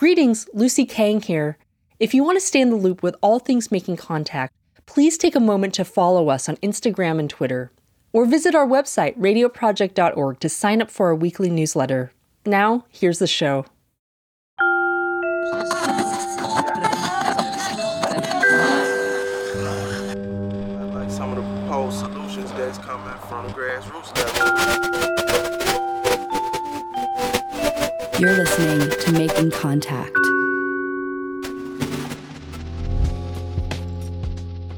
Greetings, Lucy Kang here. If you want to stay in the loop with all things making contact, please take a moment to follow us on Instagram and Twitter, or visit our website, radioproject.org, to sign up for our weekly newsletter. Now, here's the show. You're listening to Making Contact.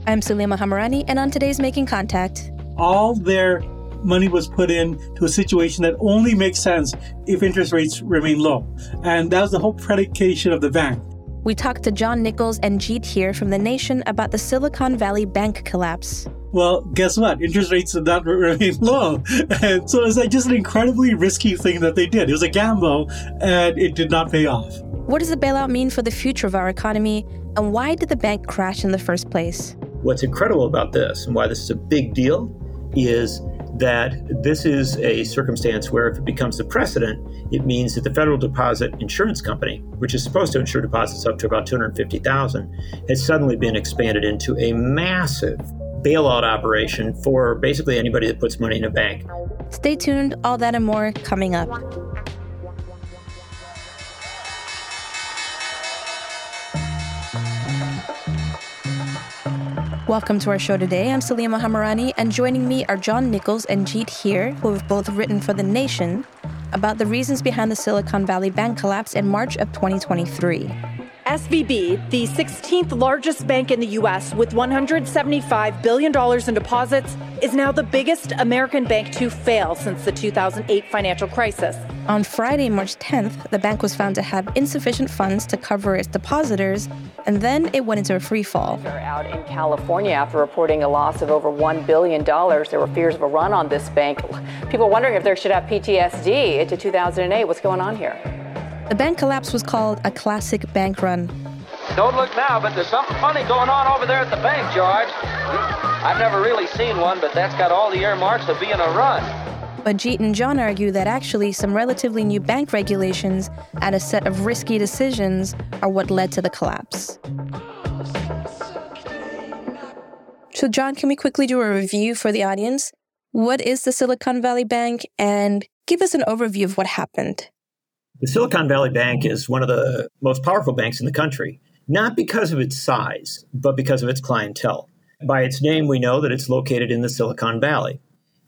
I'm Salima Hamirani, and on today's Making Contact, all their money was put in to a situation that only makes sense if interest rates remain low. And that was the whole predication of the bank. We talked to John Nichols and Jeet Heer from The Nation about the Silicon Valley Bank collapse. Well, guess what? Interest rates did not remain low. And so it's like just an incredibly risky thing that they did. It was a gamble and it did not pay off. What does the bailout mean for the future of our economy, and why did the bank crash in the first place? What's incredible about this and why this is a big deal is that this is a circumstance where if it becomes the precedent, it means that the Federal Deposit Insurance Company, which is supposed to insure deposits up to about 250,000, has suddenly been expanded into a massive bailout operation for basically anybody that puts money in a bank. Stay tuned, all that and more coming up. Welcome to our show today. I'm Salima Hamirani, and joining me are John Nichols and Jeet Heer, who have both written for The Nation about the reasons behind the Silicon Valley Bank collapse in March of 2023. SVB, the 16th largest bank in the U.S. with $175 billion in deposits, is now the biggest American bank to fail since the 2008 financial crisis. On Friday, March 10th, the bank was found to have insufficient funds to cover its depositors, and then it went into a free fall. Are out in California after reporting a loss of over $1 billion. There were fears of a run on this bank. People wondering if they should have PTSD into 2008. What's going on here? The bank collapse was called a classic bank run. Don't look now, but there's something funny going on over there at the bank, George. I've never really seen one, but that's got all the earmarks of being a run. But Jeet and John argue that actually some relatively new bank regulations and a set of risky decisions are what led to the collapse. So, John, can we quickly do a review for the audience? What is the Silicon Valley Bank and give us an overview of what happened? The Silicon Valley Bank is one of the most powerful banks in the country, not because of its size, but because of its clientele. By its name, we know that it's located in the Silicon Valley.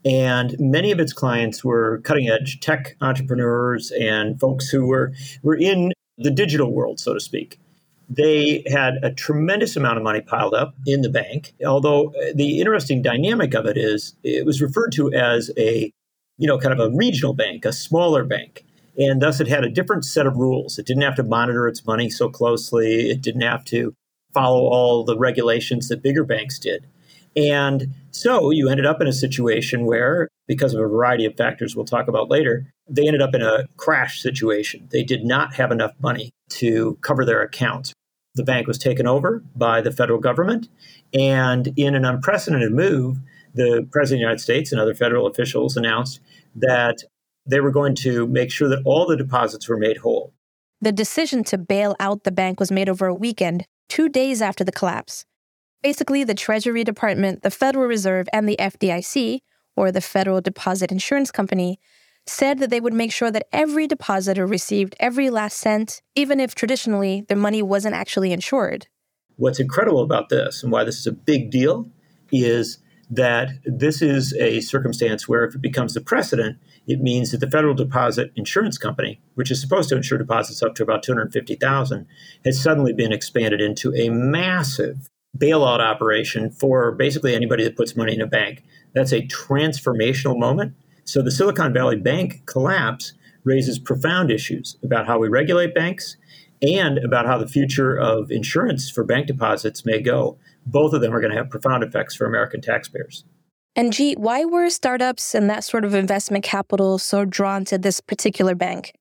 And many of its clients were cutting edge tech entrepreneurs and folks who were, were in the digital world, so to speak. They had a tremendous amount of money piled up in the bank. Although uh, the interesting dynamic of it is it was referred to as a, you know, kind of a regional bank, a smaller bank. And thus it had a different set of rules. It didn't have to monitor its money so closely. It didn't have to follow all the regulations that bigger banks did. And so you ended up in a situation where, because of a variety of factors we'll talk about later, they ended up in a crash situation. They did not have enough money to cover their accounts. The bank was taken over by the federal government. And in an unprecedented move, the President of the United States and other federal officials announced that they were going to make sure that all the deposits were made whole. The decision to bail out the bank was made over a weekend, two days after the collapse. Basically, the Treasury Department, the Federal Reserve, and the FDIC, or the Federal Deposit Insurance Company, said that they would make sure that every depositor received every last cent, even if traditionally their money wasn't actually insured. What's incredible about this and why this is a big deal is that this is a circumstance where if it becomes the precedent, it means that the Federal Deposit Insurance Company, which is supposed to insure deposits up to about 250,000, has suddenly been expanded into a massive bailout operation for basically anybody that puts money in a bank. That's a transformational moment. So the Silicon Valley Bank collapse raises profound issues about how we regulate banks and about how the future of insurance for bank deposits may go. Both of them are going to have profound effects for American taxpayers. And Jeet, why were startups and that sort of investment capital so drawn to this particular bank?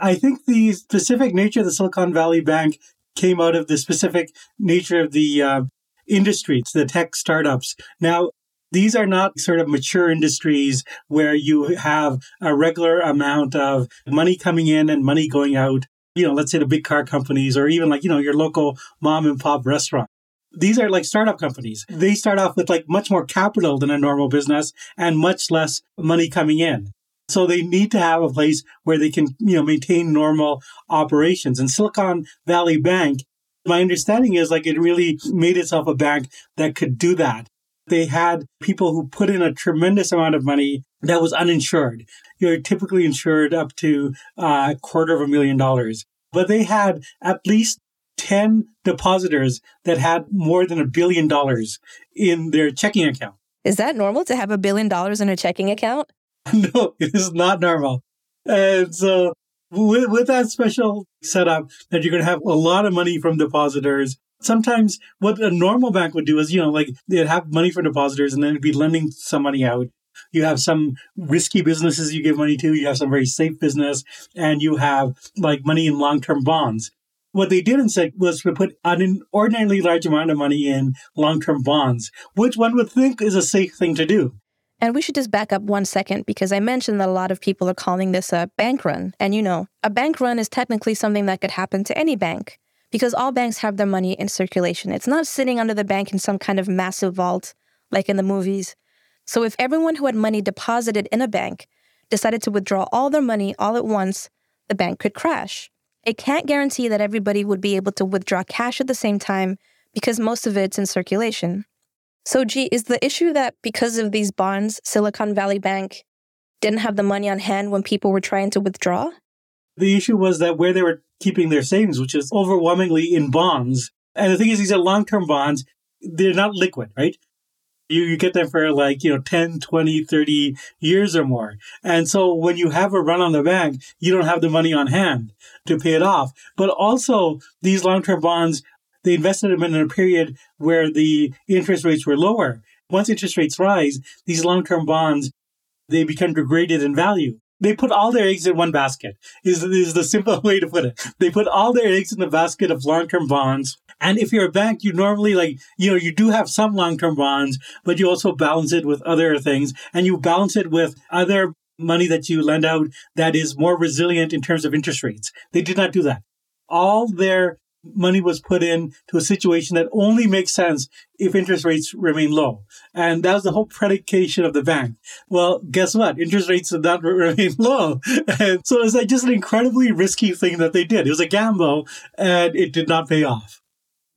I think the specific nature of the Silicon Valley Bank came out of the specific nature of the uh, industries, the tech startups. Now, these are not sort of mature industries where you have a regular amount of money coming in and money going out. you know, let's say the big car companies or even like, you know, your local mom and pop restaurant. These are like startup companies. They start off with like much more capital than a normal business and much less money coming in. So they need to have a place where they can, you know, maintain normal operations. And Silicon Valley Bank, my understanding is like it really made itself a bank that could do that. They had people who put in a tremendous amount of money that was uninsured. You're typically insured up to uh, a quarter of a million dollars. But they had at least 10 depositors that had more than a billion dollars in their checking account. Is that normal to have a billion dollars in a checking account? no, it is not normal. And so with, with that special setup that you're going to have a lot of money from depositors, sometimes what a normal bank would do is, you know, like they'd have money for depositors and then it'd be lending some money out. You have some risky businesses you give money to. You have some very safe business and you have like money in long-term bonds. What they did instead was to put an inordinately large amount of money in long-term bonds, which one would think is a safe thing to do. And we should just back up one second because I mentioned that a lot of people are calling this a bank run. And you know, a bank run is technically something that could happen to any bank because all banks have their money in circulation. It's not sitting under the bank in some kind of massive vault like in the movies. So if everyone who had money deposited in a bank decided to withdraw all their money all at once, the bank could crash. It can't guarantee that everybody would be able to withdraw cash at the same time because most of it's in circulation. So, Jeet, is the issue that because of these bonds, Silicon Valley Bank didn't have the money on hand when people were trying to withdraw? The issue was that where they were keeping their savings, which is overwhelmingly in bonds. And the thing is, these are long term bonds, they're not liquid, right? You, you get them for like, you know, 10, 20, 30 years or more. And so when you have a run on the bank, you don't have the money on hand to pay it off. But also, these long term bonds they invested them in a period where the interest rates were lower. Once interest rates rise, these long-term bonds, they become degraded in value. They put all their eggs in one basket, is, is the simple way to put it. They put all their eggs in the basket of long-term bonds. And if you're a bank, you normally like, you know, you do have some long-term bonds, but you also balance it with other things and you balance it with other money that you lend out that is more resilient in terms of interest rates. They did not do that. All their money was put in to a situation that only makes sense if interest rates remain low. And that was the whole predication of the bank. Well, guess what? Interest rates did not remain low. And so it's like just an incredibly risky thing that they did. It was a gamble and it did not pay off.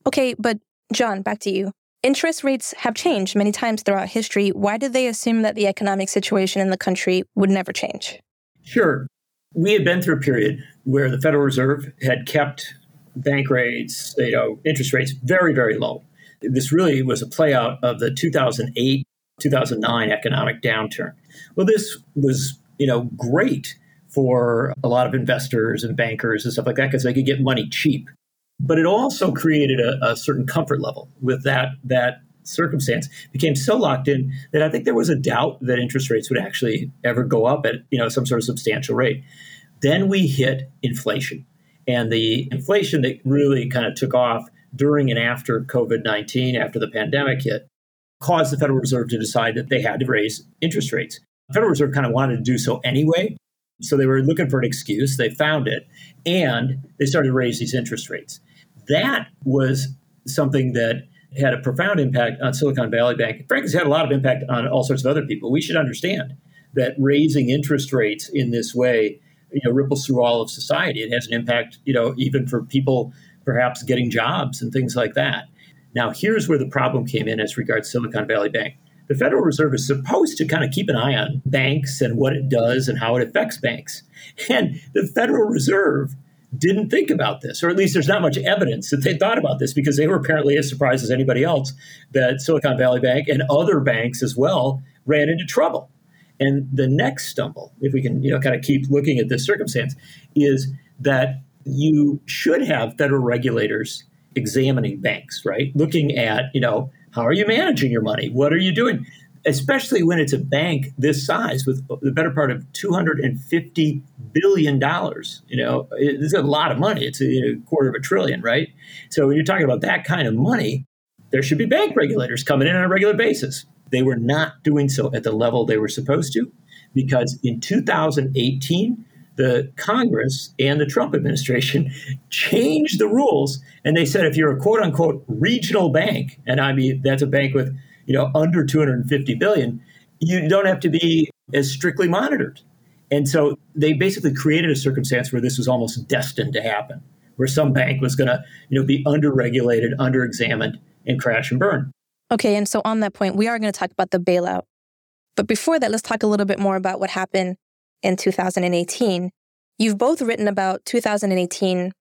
Okay, but John, back to you. Interest rates have changed many times throughout history. Why did they assume that the economic situation in the country would never change? Sure. We had been through a period where the Federal Reserve had kept bank rates, you know, interest rates very, very low. This really was a play out of the 2008 2009 economic downturn. Well, this was, you know, great for a lot of investors and bankers and stuff like that because they could get money cheap. But it also created a, a certain comfort level with that that circumstance became so locked in that I think there was a doubt that interest rates would actually ever go up at you know some sort of substantial rate. Then we hit inflation and the inflation that really kind of took off during and after COVID 19, after the pandemic hit, caused the Federal Reserve to decide that they had to raise interest rates. The Federal Reserve kind of wanted to do so anyway. So they were looking for an excuse. They found it and they started to raise these interest rates. That was something that had a profound impact on Silicon Valley Bank. Frankly, it's had a lot of impact on all sorts of other people. We should understand that raising interest rates in this way you know ripples through all of society. It has an impact, you know, even for people perhaps getting jobs and things like that. Now, here's where the problem came in as regards Silicon Valley Bank. The Federal Reserve is supposed to kind of keep an eye on banks and what it does and how it affects banks. And the Federal Reserve didn't think about this, or at least there's not much evidence that they thought about this because they were apparently as surprised as anybody else that Silicon Valley Bank and other banks as well ran into trouble. And the next stumble, if we can, you know, kind of keep looking at this circumstance, is that you should have federal regulators examining banks, right? Looking at, you know, how are you managing your money? What are you doing? Especially when it's a bank this size with the better part of $250 billion. You know, it's a lot of money. It's a, quarter of a trillion, right? So when you're talking about that kind of money, there should be bank regulators coming in on a regular basis. They were not doing so at the level they were supposed to because in 2018, the Congress and the Trump administration changed the rules, and they said if you're a quote unquote regional bank, and I mean that's a bank with you know under 250 billion, you don't have to be as strictly monitored. And so they basically created a circumstance where this was almost destined to happen, where some bank was going to you know be under-regulated, under-examined, and crash and burn. Okay, and so on that point, we are going to talk about the bailout. But before that, let's talk a little bit more about what happened in 2018. You've both written about 2018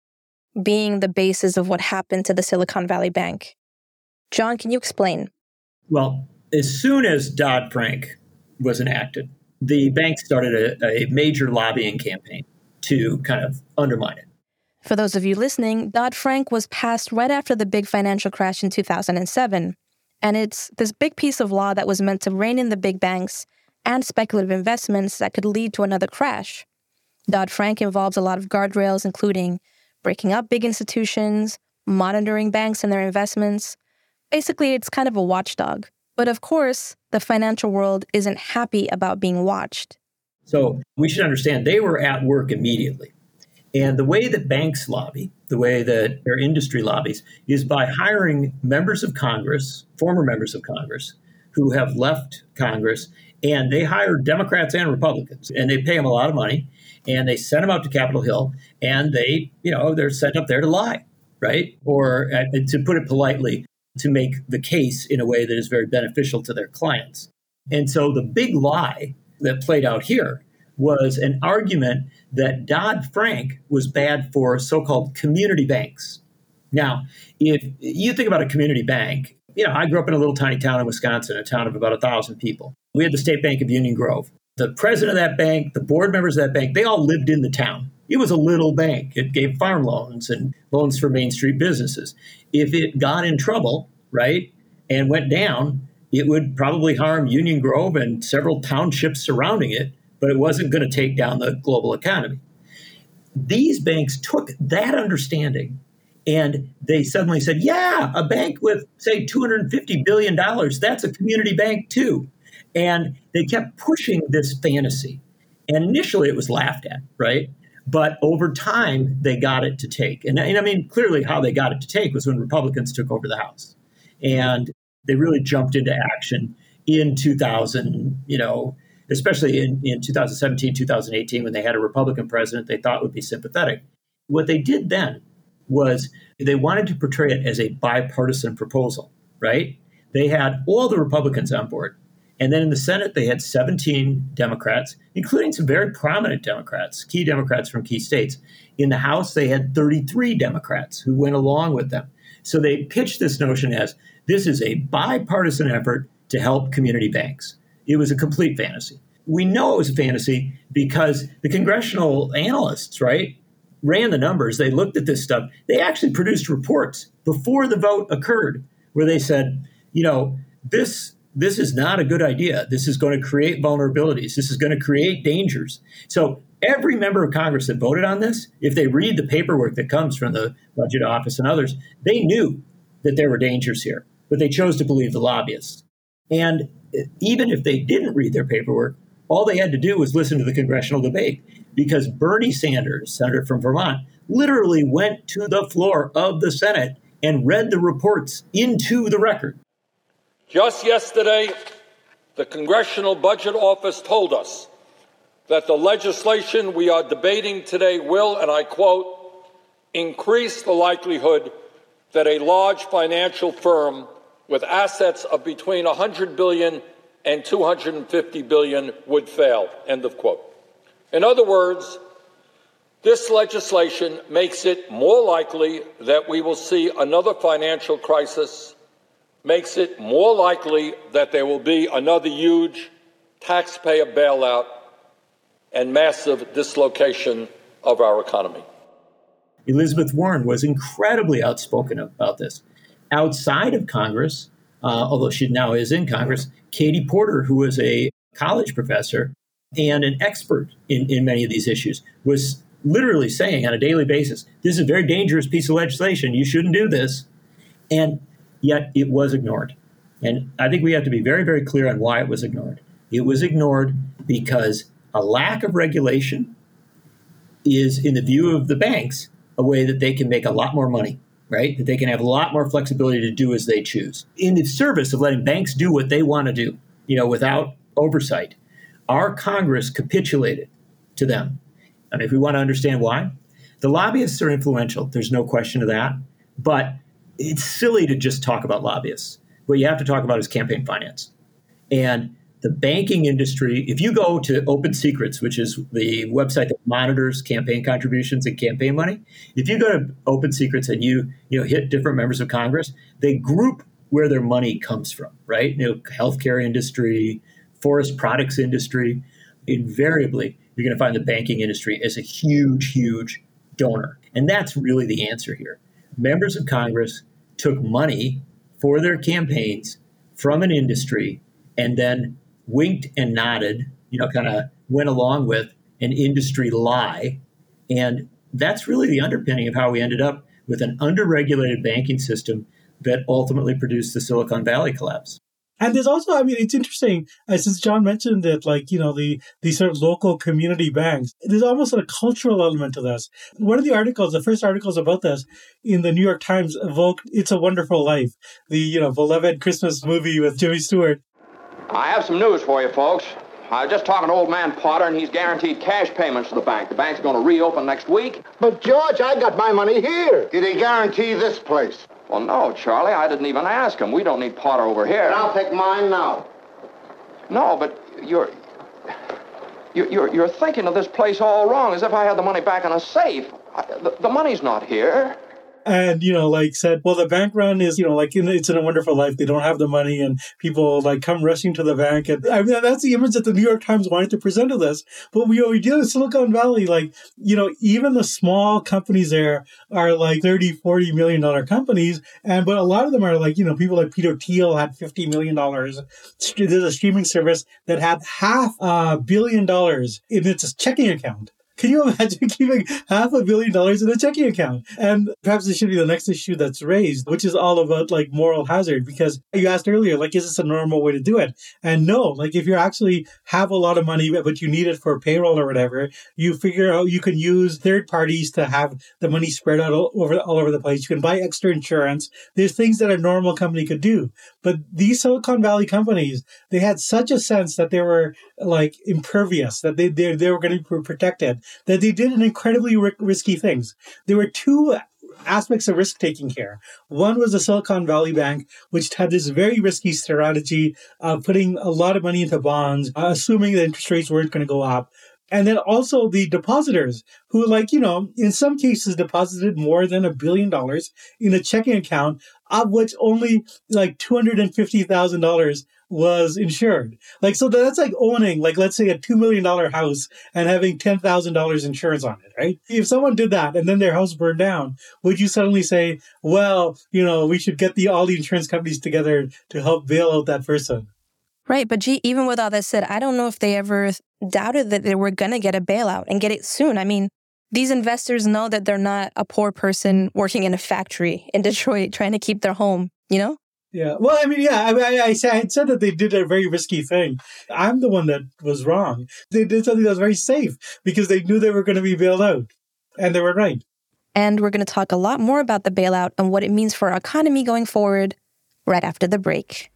being the basis of what happened to the Silicon Valley Bank. John, can you explain? Well, as soon as Dodd Frank was enacted, the bank started a, a, major lobbying campaign to kind of undermine it. For those of you listening, Dodd Frank was passed right after the big financial crash in 2007. And it's this big piece of law that was meant to rein in the big banks and speculative investments that could lead to another crash. Dodd Frank involves a lot of guardrails, including breaking up big institutions, monitoring banks and their investments. Basically, it's kind of a watchdog. But of course, the financial world isn't happy about being watched. So we should understand they were at work immediately. And the way that banks lobby, the way that their industry lobbies, is by hiring members of Congress, former members of Congress, who have left Congress, and they hire Democrats and Republicans, and they pay them a lot of money, and they send them out to Capitol Hill, and they, you know, they're sent up there to lie, right? Or uh, to put it politely, to make the case in a way that is very beneficial to their clients. And so the big lie that played out here was an argument that Dodd Frank was bad for so called community banks. Now, if you think about a community bank, you know, I grew up in a little tiny town in Wisconsin, a town of about a thousand people. We had the State Bank of Union Grove. The president of that bank, the board members of that bank, they all lived in the town. It was a little bank. It gave farm loans and loans for Main Street businesses. If it got in trouble, right, and went down, it would probably harm Union Grove and several townships surrounding it but it wasn't going to take down the global economy. These banks took that understanding and they suddenly said, yeah, a bank with, say, $250 billion, that's a community bank too. And they kept pushing this fantasy. And initially it was laughed at, right? But over time, they got it to take. And, and I mean, clearly, how they got it to take was when Republicans took over the House. And they really jumped into action in 2000, you know, especially in, in 2017, 2018, when they had a Republican president they thought would be sympathetic. What they did then was they wanted to portray it as a bipartisan proposal, right? They had all the Republicans on board. And then in the Senate, they had 17 Democrats, including some very prominent Democrats, key Democrats from key states. In the House, they had 33 Democrats who went along with them. So they pitched this notion as this is a bipartisan effort to help community banks. It was a complete fantasy. We know it was a fantasy because the congressional analysts, right, ran the numbers. They looked at this stuff. They actually produced reports before the vote occurred where they said, you know, this this is not a good idea. This is going to create vulnerabilities. This is going to create dangers. So every member of Congress that voted on this, if they read the paperwork that comes from the budget office and others, they knew that there were dangers here, but they chose to believe the lobbyists. And even if they didn't read their paperwork, all they had to do was listen to the congressional debate because Bernie Sanders, senator from Vermont, literally went to the floor of the Senate and read the reports into the record. Just yesterday, the Congressional Budget Office told us that the legislation we are debating today will, and I quote, increase the likelihood that a large financial firm with assets of between 100 billion and 250 billion would fail. End of quote. In other words, this legislation makes it more likely that we will see another financial crisis, makes it more likely that there will be another huge taxpayer bailout and massive dislocation of our economy. Elizabeth Warren was incredibly outspoken about this outside of Congress, uh, although she now is in Congress, Katie Porter, who was a college professor and an expert in, in many of these issues, was literally saying on a daily basis, This is a very dangerous piece of legislation. You shouldn't do this. And yet it was ignored. And I think we have to be very, very clear on why it was ignored. It was ignored because a lack of regulation is, in the view of the banks, a way that they can make a lot more money, right? That they can have a lot more flexibility to do as they choose in the service of letting banks do what they want to do, you know, without oversight. Our Congress capitulated to them. And if we want to understand why, the lobbyists are influential. There's no question of that. But it's silly to just talk about lobbyists. What you have to talk about is campaign finance. And the banking industry, if you go to Open Secrets, which is the website that monitors campaign contributions and campaign money, if you go to Open Secrets and you you know hit different members of Congress, they group where their money comes from, right? You know, healthcare industry, forest products industry. Invariably, you're going to find the banking industry as a huge, huge donor. And that's really the answer here. Members of Congress took money for their campaigns from an industry and then winked and nodded, you know, kind of went along with an industry lie. And that's really the underpinning of how we ended up with an underregulated banking system that ultimately produced the Silicon Valley collapse. And there's also, I mean, it's interesting, uh, since John mentioned that, like, you know, the, the sort of local community banks, there's almost a cultural element to this. One of the articles, the first articles about this in the New York Times evoked It's a Wonderful Life, the, you know, beloved Christmas movie with Jimmy Stewart. I have some news for you, folks. I was just talking to old man Potter, and he's guaranteed cash payments to the bank. The bank's going to reopen next week. But, George, I got my money here. Did he guarantee this place? Well, no, Charlie, I didn't even ask him. We don't need Potter over here. And I'll take mine now. No, but you're, you're, you're thinking of this place all wrong, as if I had the money back in a safe. I, the, the money's not here and you know like said well the bank run is you know like in, it's in a wonderful life. They don't have the money and people like come rushing to the bank. And i mean that's the image that the new york times wanted to present to this. But we, we deal with silicon valley like you know even the small companies there are like 30 40 million dollar companies and but a lot of them are like you know people like peter thiel had 50 million dollars. There's a streaming service that had half a billion dollars in its checking account can you imagine keeping half a billion dollars in a checking account? And perhaps this should be the next issue that's raised, which is all about like moral hazard. Because you asked earlier, like, is this a normal way to do it? And no, like if you actually have a lot of money, but you need it for payroll or whatever, you figure out you can use third parties to have the money spread out all over, all over the place. You can buy extra insurance. There's things that a normal company could do. But these Silicon Valley companies, they had such a sense that they were like impervious, that they, they, they were going to be protected that they did an incredibly risky things. There were two aspects of risk taking here. One was the Silicon Valley Bank, which had this very risky strategy of putting a lot of money into bonds, assuming that interest rates weren't going to go up. And then also the depositors who, like, you know, in some cases deposited more than a billion dollars in a checking account, of which only like $250,000 was insured. Like, so that's like owning, like, let's say a $2 million house and having $10,000 insurance on it, right? If someone did that and then their house burned down, would you suddenly say, well, you know, we should get the, all the insurance companies together to help bail out that person? Right. But Jeet, even with all that said, I don't know if they ever doubted that they were going to get a bailout and get it soon. I mean, these investors know that they're not a poor person working in a factory in Detroit trying to keep their home, you know? Yeah. Well, I mean, yeah, I, I, I, had said that they did a very risky thing. I'm the one that was wrong. They did something that was very safe because they knew they were going to be bailed out. And they were right. And we're going to talk a lot more about the bailout and what it means for our economy going forward right after the break.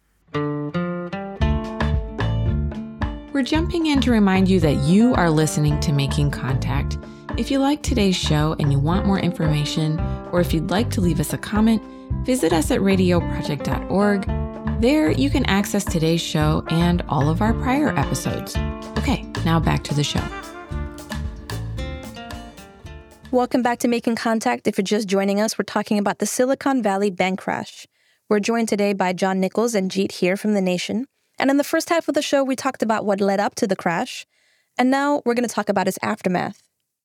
We're jumping in to remind you that you are listening to Making Contact. If you like today's show and you want more information, or if you'd like to leave us a comment, visit us at radioproject.org. There, you can access today's show and all of our prior episodes. Okay, now back to the show. Welcome back to Making Contact. If you're just joining us, we're talking about the Silicon Valley bank crash. We're joined today by John Nichols and Jeet Heer from The Nation. And in the first half of the show, we talked about what led up to the crash. And now we're going to talk about its aftermath.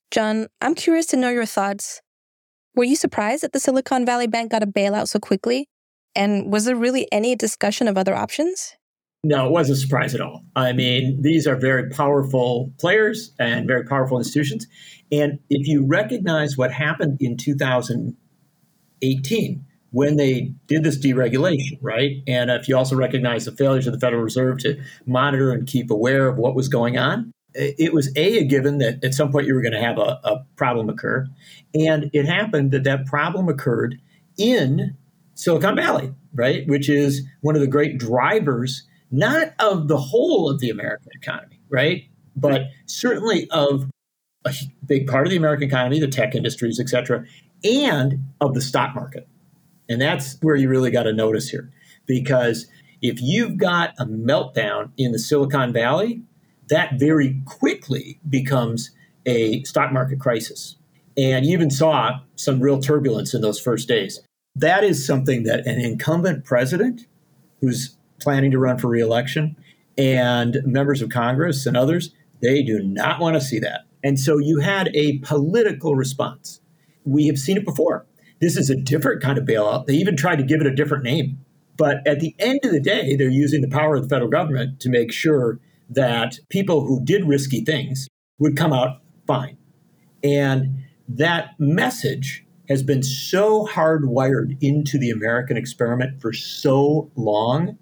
John, I'm curious to know your thoughts were you surprised that the Silicon Valley Bank got a bailout so quickly? And was there really any discussion of other options? No, it wasn't a surprise at all. I mean, these are very powerful players and very powerful institutions. And if you recognize what happened in 2018 when they did this deregulation, right? And if you also recognize the failures of the Federal Reserve to monitor and keep aware of what was going on, it was a, a given that at some point you were going to have a, a problem occur, and it happened that that problem occurred in Silicon Valley, right, which is one of the great drivers not of the whole of the American economy, right, but certainly of a big part of the American economy, the tech industries, et cetera, and of the stock market. And that's where you really got to notice here. Because if you've got a meltdown in the Silicon Valley, that very quickly becomes a stock market crisis. And you even saw some real turbulence in those first days. That is something that an incumbent president who's planning to run for reelection and members of Congress and others, they do not want to see that. And so you had a political response. We have seen it before. This is a different kind of bailout. They even tried to give it a different name. But at the end of the day, they're using the power of the federal government to make sure that people who did risky things would come out fine. And that message has been so hardwired into the American experiment for so long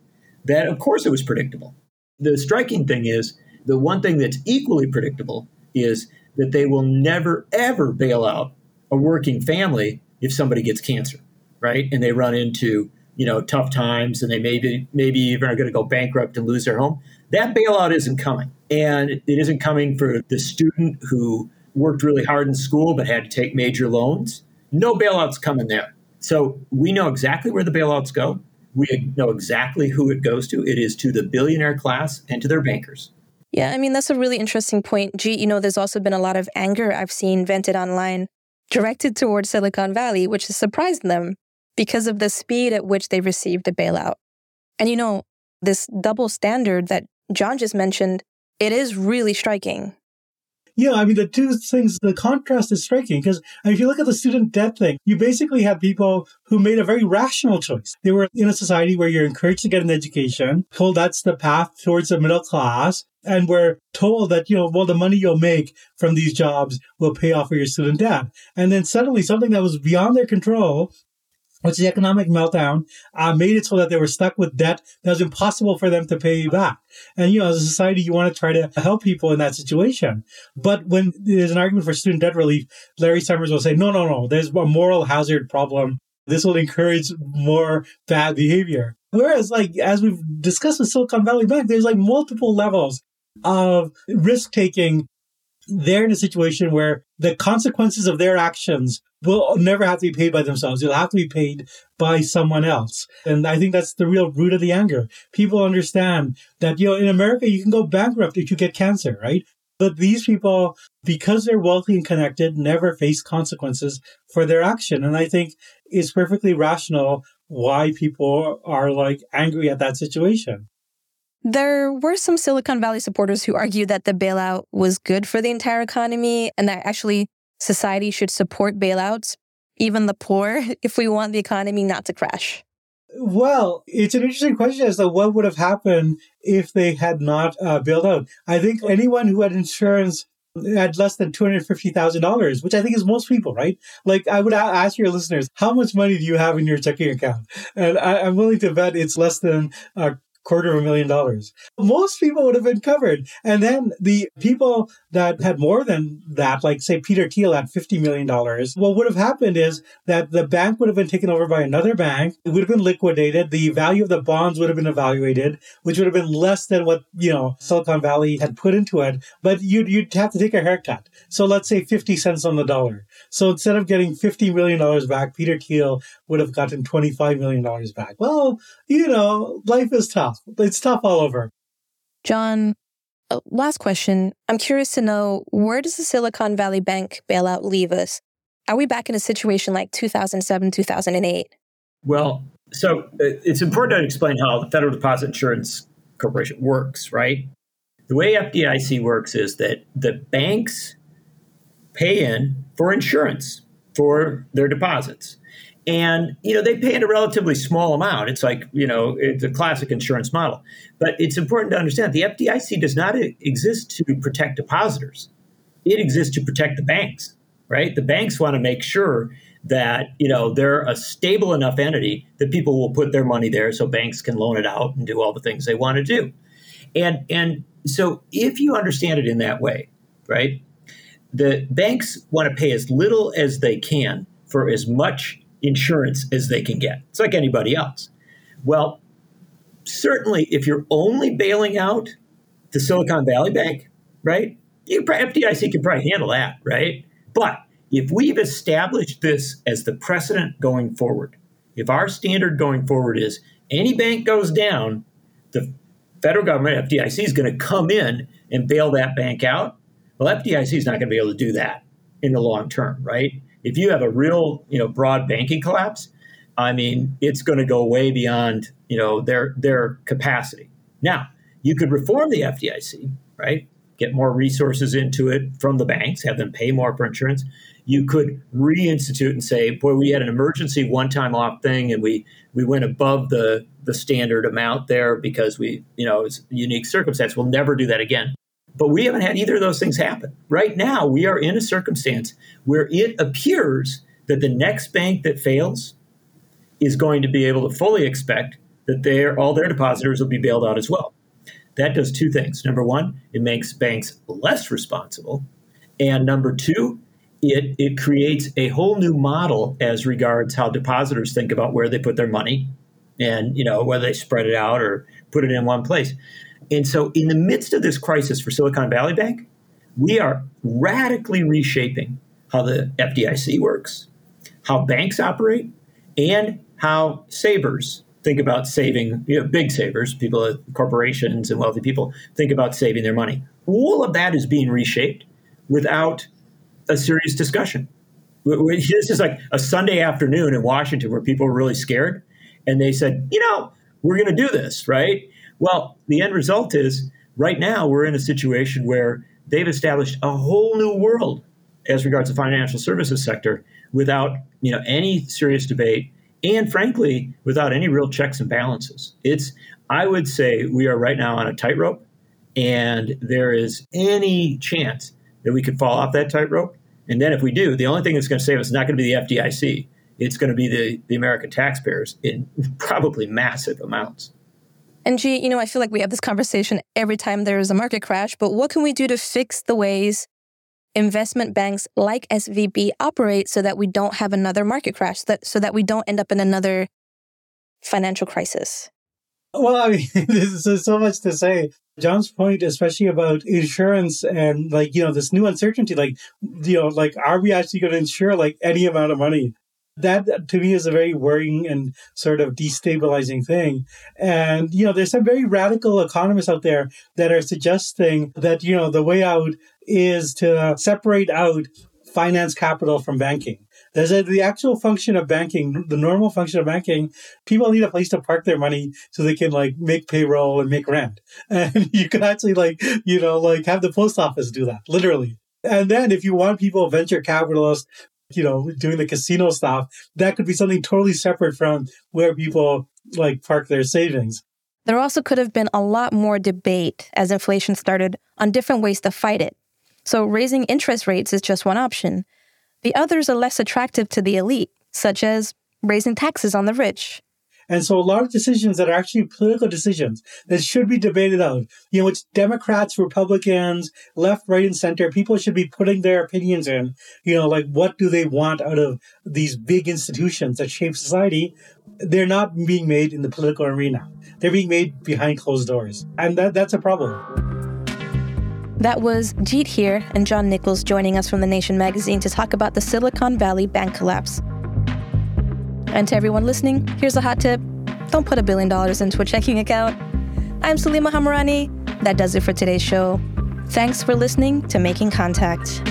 that, of course, it was predictable. The striking thing is the one thing that's equally predictable is that they will never, ever bail out a working family if somebody gets cancer, right? And they run into you know tough times and they maybe maybe even are going to go bankrupt and lose their home that bailout isn't coming. And it isn't coming for the student who worked really hard in school but had to take major loans. No bailouts coming there. So we know exactly where the bailouts go. We know exactly who it goes to. It is to the billionaire class and to their bankers. Yeah, I mean, that's a really interesting point. Jeet, you know, there's also been a lot of anger I've seen vented online directed towards Silicon Valley, which has surprised them because of the speed at which they received a bailout. And you know, this double standard that John just mentioned, it is really striking. Yeah, I mean, the two things, the contrast is striking because if you look at the student debt thing, you basically have people who made a very rational choice. They were in a society where you're encouraged to get an education, told that's the path towards the middle class, and we're told that, you know, well, the money you'll make from these jobs will pay off for your student debt. And then suddenly something that was beyond their control which the economic meltdown uh, made it so that they were stuck with debt that was impossible for them to pay back. And, you know, as a society, you want to try to help people in that situation. But when there's an argument for student debt relief, Larry Summers will say, no, no, no, there's a moral hazard problem. This will encourage more bad behavior. Whereas, like, as we've discussed with Silicon Valley Bank, there's like multiple levels of risk taking they're in a situation where the consequences of their actions will never have to be paid by themselves. It'll have to be paid by someone else. And I think that's the real root of the anger. People understand that, you know, in America, you can go bankrupt if you get cancer, right? But these people, because they're wealthy and connected, never face consequences for their action. And I think it's perfectly rational why people are like angry at that situation. There were some Silicon Valley supporters who argued that the bailout was good for the entire economy and that actually society should support bailouts, even the poor, if we want the economy not to crash. Well, it's an interesting question as to what would have happened if they had not uh, bailed out. I think anyone who had insurance had less than $250,000, which I think is most people, right? Like, I would ask your listeners, how much money do you have in your checking account? And I, am willing to bet it's less than uh, quarter of a million dollars. Most people would have been covered. And then the people that had more than that, like say Peter Thiel had $50 million, what would have happened is that the bank would have been taken over by another bank. It would have been liquidated. The value of the bonds would have been evaluated, which would have been less than what, you know, Silicon Valley had put into it. But you'd, you'd have to take a haircut. So let's say 50 cents on the dollar. So instead of getting $50 million back, Peter Thiel would have gotten $25 million back. Well, you know, life is tough. It's tough all over. John, uh, last question. I'm curious to know where does the Silicon Valley Bank bailout leave us? Are we back in a situation like 2007, 2008? Well, so uh, it's important to explain how the Federal Deposit Insurance Corporation works, right? The way FDIC works is that the banks pay in for insurance for their deposits. And, you know, they pay in a relatively small amount. It's like, you know, it's a classic insurance model. But it's important to understand the FDIC does not exist to protect depositors. It exists to protect the banks, right? The banks want to make sure that, you know, they're a stable enough entity that people will put their money there so banks can loan it out and do all the things they want to do. And and so if you understand it in that way, right? The banks want to pay as little as they can for as much insurance as they can get. It's like anybody else. Well, certainly if you're only bailing out the Silicon Valley Bank, right? You FDIC can probably handle that, right? But if we've established this as the precedent going forward, if our standard going forward is any bank goes down, the federal government, FDIC, is going to come in and bail that bank out. Well, FDIC is not going to be able to do that in the long term, right? If you have a real, you know, broad banking collapse, I mean, it's going to go way beyond, you know, their their capacity. Now, you could reform the FDIC, right? Get more resources into it from the banks, have them pay more for insurance. You could reinstitute and say, boy, we had an emergency one-time off thing, and we we went above the the standard amount there because we, you know, it's a unique circumstance. We'll never do that again. But we haven't had either of those things happen. Right now, we are in a circumstance where it appears that the next bank that fails is going to be able to fully expect that all their depositors will be bailed out as well. That does two things. Number one, it makes banks less responsible. And number two, it, it creates a whole new model as regards how depositors think about where they put their money and you know whether they spread it out or put it in one place. And so in the midst of this crisis for Silicon Valley Bank, we are radically reshaping how the FDIC works, how banks operate, and how savers think about saving, you know, big savers, people, corporations and wealthy people think about saving their money. All of that is being reshaped without a serious discussion. This is like a Sunday afternoon in Washington where people are really scared. And they said, you know, we're going to do this, right? Well, the end result is right now we're in a situation where they've established a whole new world as regards the financial services sector without, you know, any serious debate and frankly, without any real checks and balances. It's, I would say, we are right now on a tightrope, and there is any chance that we could fall off that tightrope. And then if we do, the only thing that's going to save us is not going to be the FDIC. It's going to be the, the American taxpayers in probably massive amounts. And Jeet, you know, I feel like we have this conversation every time there is a market crash, but what can we do to fix the ways investment banks like SVB operate so that we don't have another market crash, that, so that we don't end up in another financial crisis? Well, I mean, there's so much to say. John's point, especially about insurance and like, you know, this new uncertainty, like, you know, like, are we actually going to insure like any amount of money? That to me is a very worrying and sort of destabilizing thing. And, you know, there's some very radical economists out there that are suggesting that, you know, the way out is to separate out finance capital from banking. There's a, the actual function of banking, the normal function of banking. People need a place to park their money so they can like make payroll and make rent. And you can actually like, you know, like have the post office do that, literally. And then if you want people, venture capitalists, you know, doing the casino stuff, that could be something totally separate from where people like park their savings. There also could have been a lot more debate as inflation started on different ways to fight it. So raising interest rates is just one option. The others are less attractive to the elite, such as raising taxes on the rich. And so a lot of decisions that are actually political decisions that should be debated out, you know, which Democrats, Republicans, left, right, and center, people should be putting their opinions in, you know, like what do they want out of these big institutions that shape society? They're not being made in the political arena. They're being made behind closed doors. And that, that's a problem. That was Jeet Heer and John Nichols joining us from The Nation magazine to talk about the Silicon Valley bank collapse. And to everyone listening, here's a hot tip don't put a billion dollars into a checking account. I'm Salima Hamirani. That does it for today's show. Thanks for listening to Making Contact.